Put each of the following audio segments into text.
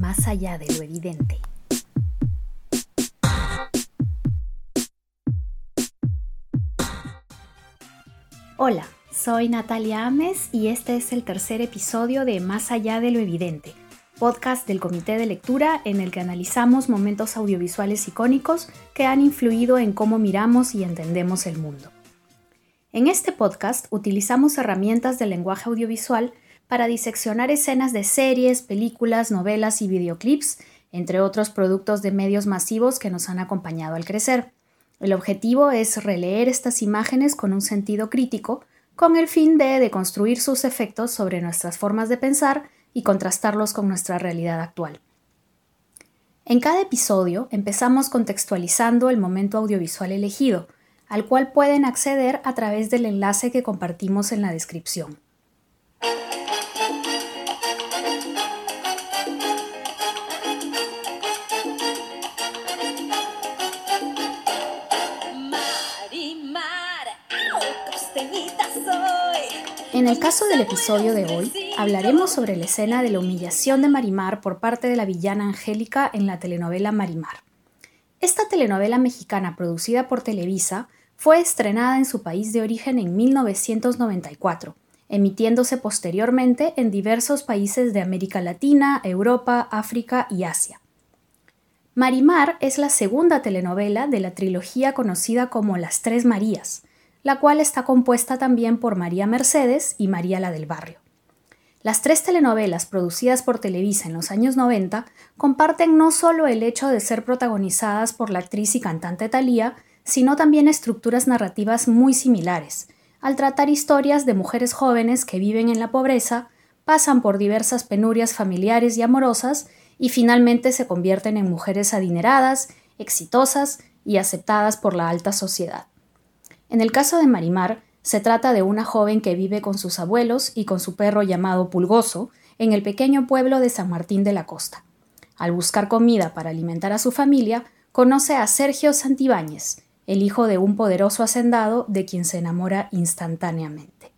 más allá de lo evidente. Hola, soy Natalia Ames y este es el tercer episodio de Más allá de lo evidente, podcast del Comité de Lectura en el que analizamos momentos audiovisuales icónicos que han influido en cómo miramos y entendemos el mundo. En este podcast utilizamos herramientas del lenguaje audiovisual para diseccionar escenas de series, películas, novelas y videoclips, entre otros productos de medios masivos que nos han acompañado al crecer. El objetivo es releer estas imágenes con un sentido crítico, con el fin de deconstruir sus efectos sobre nuestras formas de pensar y contrastarlos con nuestra realidad actual. En cada episodio empezamos contextualizando el momento audiovisual elegido, al cual pueden acceder a través del enlace que compartimos en la descripción. En el caso del episodio de hoy, hablaremos sobre la escena de la humillación de Marimar por parte de la villana Angélica en la telenovela Marimar. Esta telenovela mexicana producida por Televisa fue estrenada en su país de origen en 1994, emitiéndose posteriormente en diversos países de América Latina, Europa, África y Asia. Marimar es la segunda telenovela de la trilogía conocida como Las Tres Marías, la cual está compuesta también por María Mercedes y María la del Barrio. Las tres telenovelas producidas por Televisa en los años 90 comparten no solo el hecho de ser protagonizadas por la actriz y cantante Thalía, sino también estructuras narrativas muy similares, al tratar historias de mujeres jóvenes que viven en la pobreza, pasan por diversas penurias familiares y amorosas y finalmente se convierten en mujeres adineradas, exitosas y aceptadas por la alta sociedad. En el caso de Marimar, se trata de una joven que vive con sus abuelos y con su perro llamado Pulgoso en el pequeño pueblo de San Martín de la Costa. Al buscar comida para alimentar a su familia, conoce a Sergio Santibáñez, el hijo de un poderoso hacendado de quien se enamora instantáneamente.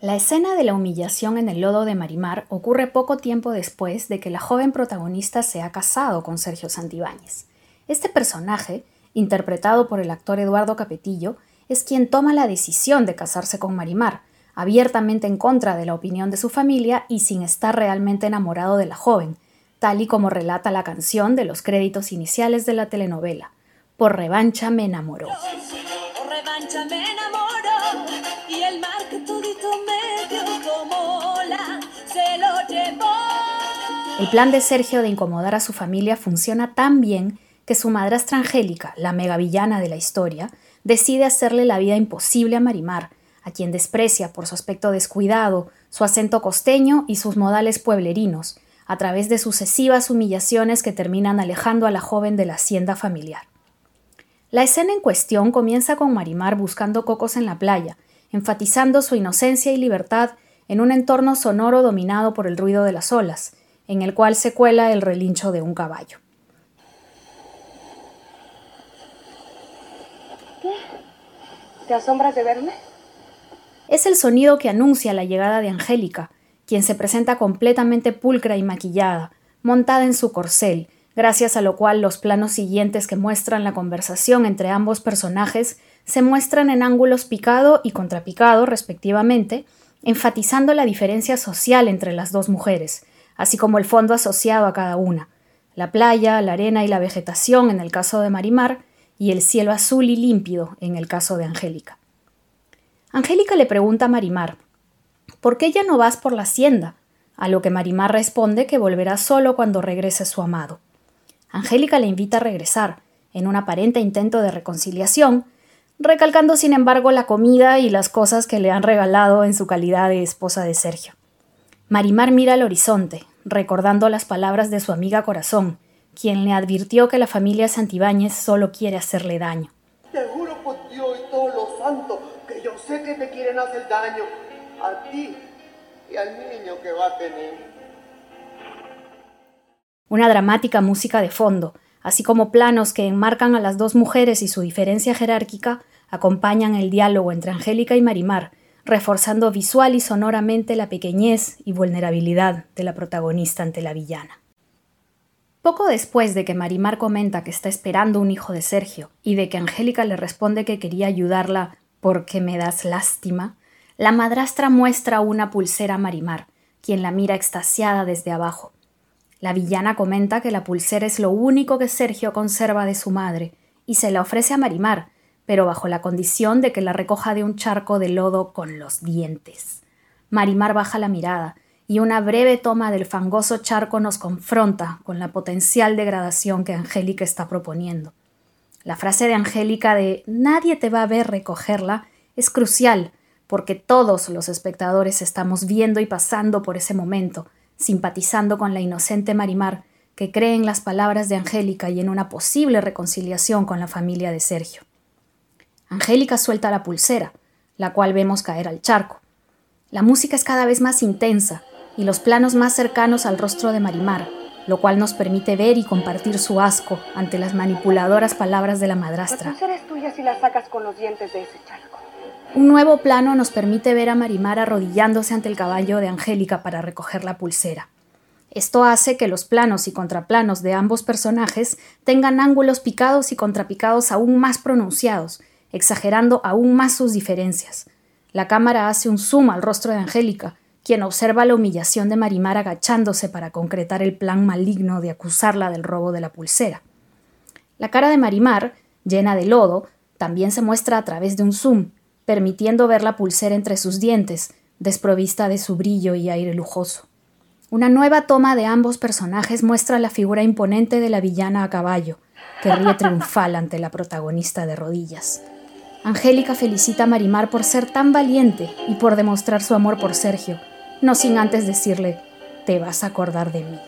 La escena de la humillación en el lodo de Marimar ocurre poco tiempo después de que la joven protagonista se ha casado con Sergio Santibáñez. Este personaje interpretado por el actor Eduardo Capetillo, es quien toma la decisión de casarse con Marimar, abiertamente en contra de la opinión de su familia y sin estar realmente enamorado de la joven, tal y como relata la canción de los créditos iniciales de la telenovela. Por revancha me enamoró. El plan de Sergio de incomodar a su familia funciona tan bien que su madrastra Angélica, la megavillana de la historia, decide hacerle la vida imposible a Marimar, a quien desprecia por su aspecto descuidado, su acento costeño y sus modales pueblerinos, a través de sucesivas humillaciones que terminan alejando a la joven de la hacienda familiar. La escena en cuestión comienza con Marimar buscando cocos en la playa, enfatizando su inocencia y libertad en un entorno sonoro dominado por el ruido de las olas, en el cual se cuela el relincho de un caballo. ¿Te asombras de verme? Es el sonido que anuncia la llegada de Angélica, quien se presenta completamente pulcra y maquillada, montada en su corcel, gracias a lo cual los planos siguientes que muestran la conversación entre ambos personajes se muestran en ángulos picado y contrapicado, respectivamente, enfatizando la diferencia social entre las dos mujeres, así como el fondo asociado a cada una, la playa, la arena y la vegetación en el caso de Marimar, y el cielo azul y límpido en el caso de Angélica. Angélica le pregunta a Marimar, ¿por qué ya no vas por la hacienda? A lo que Marimar responde que volverá solo cuando regrese su amado. Angélica le invita a regresar, en un aparente intento de reconciliación, recalcando sin embargo la comida y las cosas que le han regalado en su calidad de esposa de Sergio. Marimar mira al horizonte, recordando las palabras de su amiga Corazón, quien le advirtió que la familia Santibáñez solo quiere hacerle daño. Te juro por Dios y todos los santos que yo sé que te quieren hacer daño a ti y al niño que va a tener. Una dramática música de fondo, así como planos que enmarcan a las dos mujeres y su diferencia jerárquica, acompañan el diálogo entre Angélica y Marimar, reforzando visual y sonoramente la pequeñez y vulnerabilidad de la protagonista ante la villana. Poco después de que Marimar comenta que está esperando un hijo de Sergio y de que Angélica le responde que quería ayudarla porque me das lástima, la madrastra muestra una pulsera a Marimar, quien la mira extasiada desde abajo. La villana comenta que la pulsera es lo único que Sergio conserva de su madre y se la ofrece a Marimar, pero bajo la condición de que la recoja de un charco de lodo con los dientes. Marimar baja la mirada y una breve toma del fangoso charco nos confronta con la potencial degradación que Angélica está proponiendo. La frase de Angélica de nadie te va a ver recogerla es crucial, porque todos los espectadores estamos viendo y pasando por ese momento, simpatizando con la inocente Marimar, que cree en las palabras de Angélica y en una posible reconciliación con la familia de Sergio. Angélica suelta la pulsera, la cual vemos caer al charco. La música es cada vez más intensa y los planos más cercanos al rostro de Marimar, lo cual nos permite ver y compartir su asco ante las manipuladoras palabras de la madrastra. Un nuevo plano nos permite ver a Marimar arrodillándose ante el caballo de Angélica para recoger la pulsera. Esto hace que los planos y contraplanos de ambos personajes tengan ángulos picados y contrapicados aún más pronunciados, exagerando aún más sus diferencias. La cámara hace un zoom al rostro de Angélica, quien observa la humillación de Marimar agachándose para concretar el plan maligno de acusarla del robo de la pulsera. La cara de Marimar, llena de lodo, también se muestra a través de un zoom, permitiendo ver la pulsera entre sus dientes, desprovista de su brillo y aire lujoso. Una nueva toma de ambos personajes muestra la figura imponente de la villana a caballo, que ríe triunfal ante la protagonista de rodillas. Angélica felicita a Marimar por ser tan valiente y por demostrar su amor por Sergio, no sin antes decirle, te vas a acordar de mí.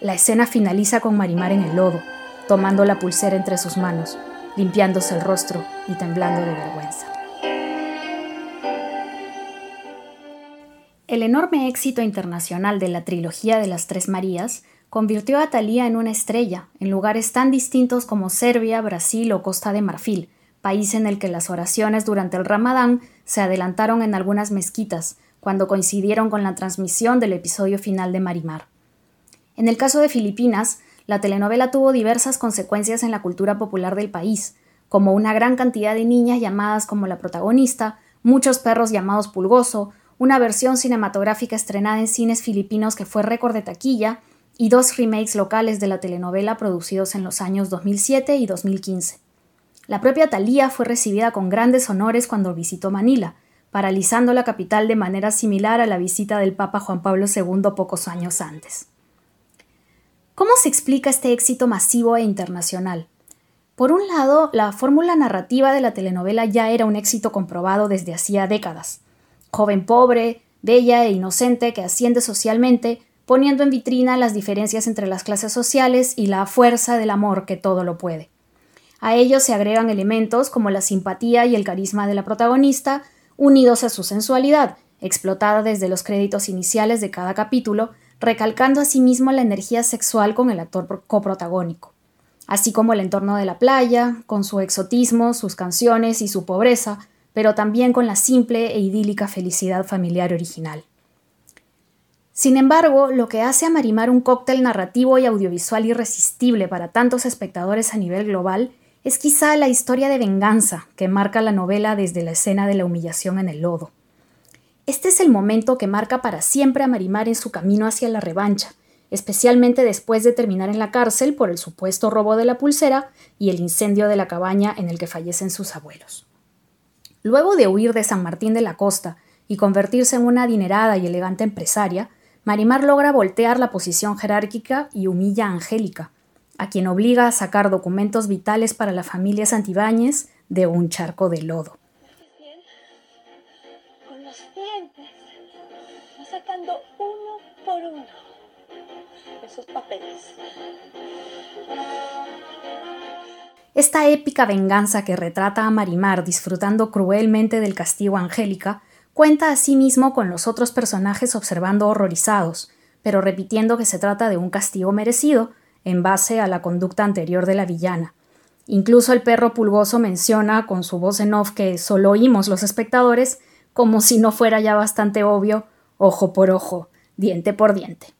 La escena finaliza con Marimar en el lodo, tomando la pulsera entre sus manos, limpiándose el rostro y temblando de vergüenza. El enorme éxito internacional de la trilogía de las Tres Marías convirtió a Thalía en una estrella en lugares tan distintos como Serbia, Brasil o Costa de Marfil, país en el que las oraciones durante el Ramadán se adelantaron en algunas mezquitas cuando coincidieron con la transmisión del episodio final de Marimar. En el caso de Filipinas, la telenovela tuvo diversas consecuencias en la cultura popular del país, como una gran cantidad de niñas llamadas como la protagonista, muchos perros llamados Pulgoso, una versión cinematográfica estrenada en cines filipinos que fue récord de taquilla, y dos remakes locales de la telenovela producidos en los años 2007 y 2015. La propia Thalía fue recibida con grandes honores cuando visitó Manila, paralizando la capital de manera similar a la visita del Papa Juan Pablo II pocos años antes. ¿Cómo se explica este éxito masivo e internacional? Por un lado, la fórmula narrativa de la telenovela ya era un éxito comprobado desde hacía décadas. Joven pobre, bella e inocente que asciende socialmente, poniendo en vitrina las diferencias entre las clases sociales y la fuerza del amor que todo lo puede. A ello se agregan elementos como la simpatía y el carisma de la protagonista, unidos a su sensualidad, explotada desde los créditos iniciales de cada capítulo, recalcando asimismo la energía sexual con el actor coprotagónico, así como el entorno de la playa, con su exotismo, sus canciones y su pobreza, pero también con la simple e idílica felicidad familiar original. Sin embargo, lo que hace a Marimar un cóctel narrativo y audiovisual irresistible para tantos espectadores a nivel global es quizá la historia de venganza que marca la novela desde la escena de la humillación en el lodo. Este es el momento que marca para siempre a Marimar en su camino hacia la revancha, especialmente después de terminar en la cárcel por el supuesto robo de la pulsera y el incendio de la cabaña en el que fallecen sus abuelos. Luego de huir de San Martín de la Costa y convertirse en una adinerada y elegante empresaria, Marimar logra voltear la posición jerárquica y humilla a Angélica, a quien obliga a sacar documentos vitales para la familia Santibáñez de un charco de lodo. Con los dientes, sacando uno por uno esos papeles. Esta épica venganza que retrata a Marimar disfrutando cruelmente del castigo Angélica cuenta asimismo con los otros personajes observando horrorizados, pero repitiendo que se trata de un castigo merecido, en base a la conducta anterior de la villana. Incluso el perro pulgoso menciona con su voz en off que solo oímos los espectadores como si no fuera ya bastante obvio, ojo por ojo, diente por diente.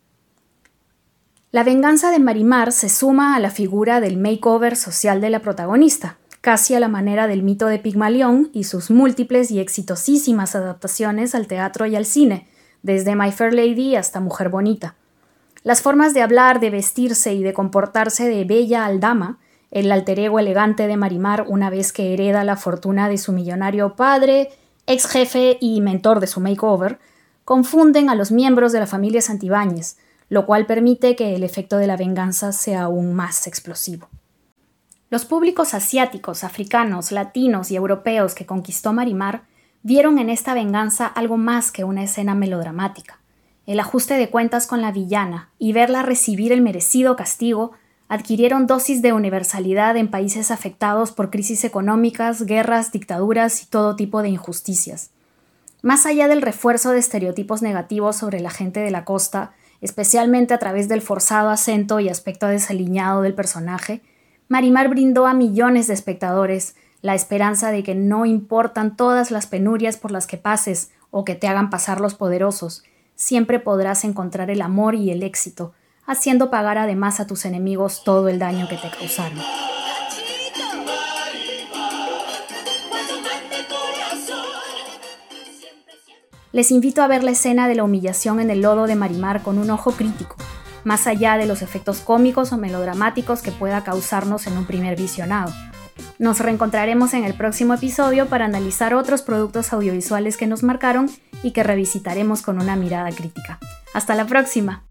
La venganza de Marimar se suma a la figura del makeover social de la protagonista, casi a la manera del mito de Pigmalión y sus múltiples y exitosísimas adaptaciones al teatro y al cine, desde My Fair Lady hasta Mujer Bonita. Las formas de hablar, de vestirse y de comportarse de Bella Aldama, el alter ego elegante de Marimar una vez que hereda la fortuna de su millonario padre, ex jefe y mentor de su makeover, confunden a los miembros de la familia Santibáñez, lo cual permite que el efecto de la venganza sea aún más explosivo. Los públicos asiáticos, africanos, latinos y europeos que conquistó Marimar vieron en esta venganza algo más que una escena melodramática el ajuste de cuentas con la villana y verla recibir el merecido castigo adquirieron dosis de universalidad en países afectados por crisis económicas, guerras, dictaduras y todo tipo de injusticias. Más allá del refuerzo de estereotipos negativos sobre la gente de la costa, especialmente a través del forzado acento y aspecto desaliñado del personaje, Marimar brindó a millones de espectadores la esperanza de que no importan todas las penurias por las que pases o que te hagan pasar los poderosos, siempre podrás encontrar el amor y el éxito, haciendo pagar además a tus enemigos todo el daño que te causaron. Les invito a ver la escena de la humillación en el lodo de Marimar con un ojo crítico, más allá de los efectos cómicos o melodramáticos que pueda causarnos en un primer visionado. Nos reencontraremos en el próximo episodio para analizar otros productos audiovisuales que nos marcaron y que revisitaremos con una mirada crítica. Hasta la próxima.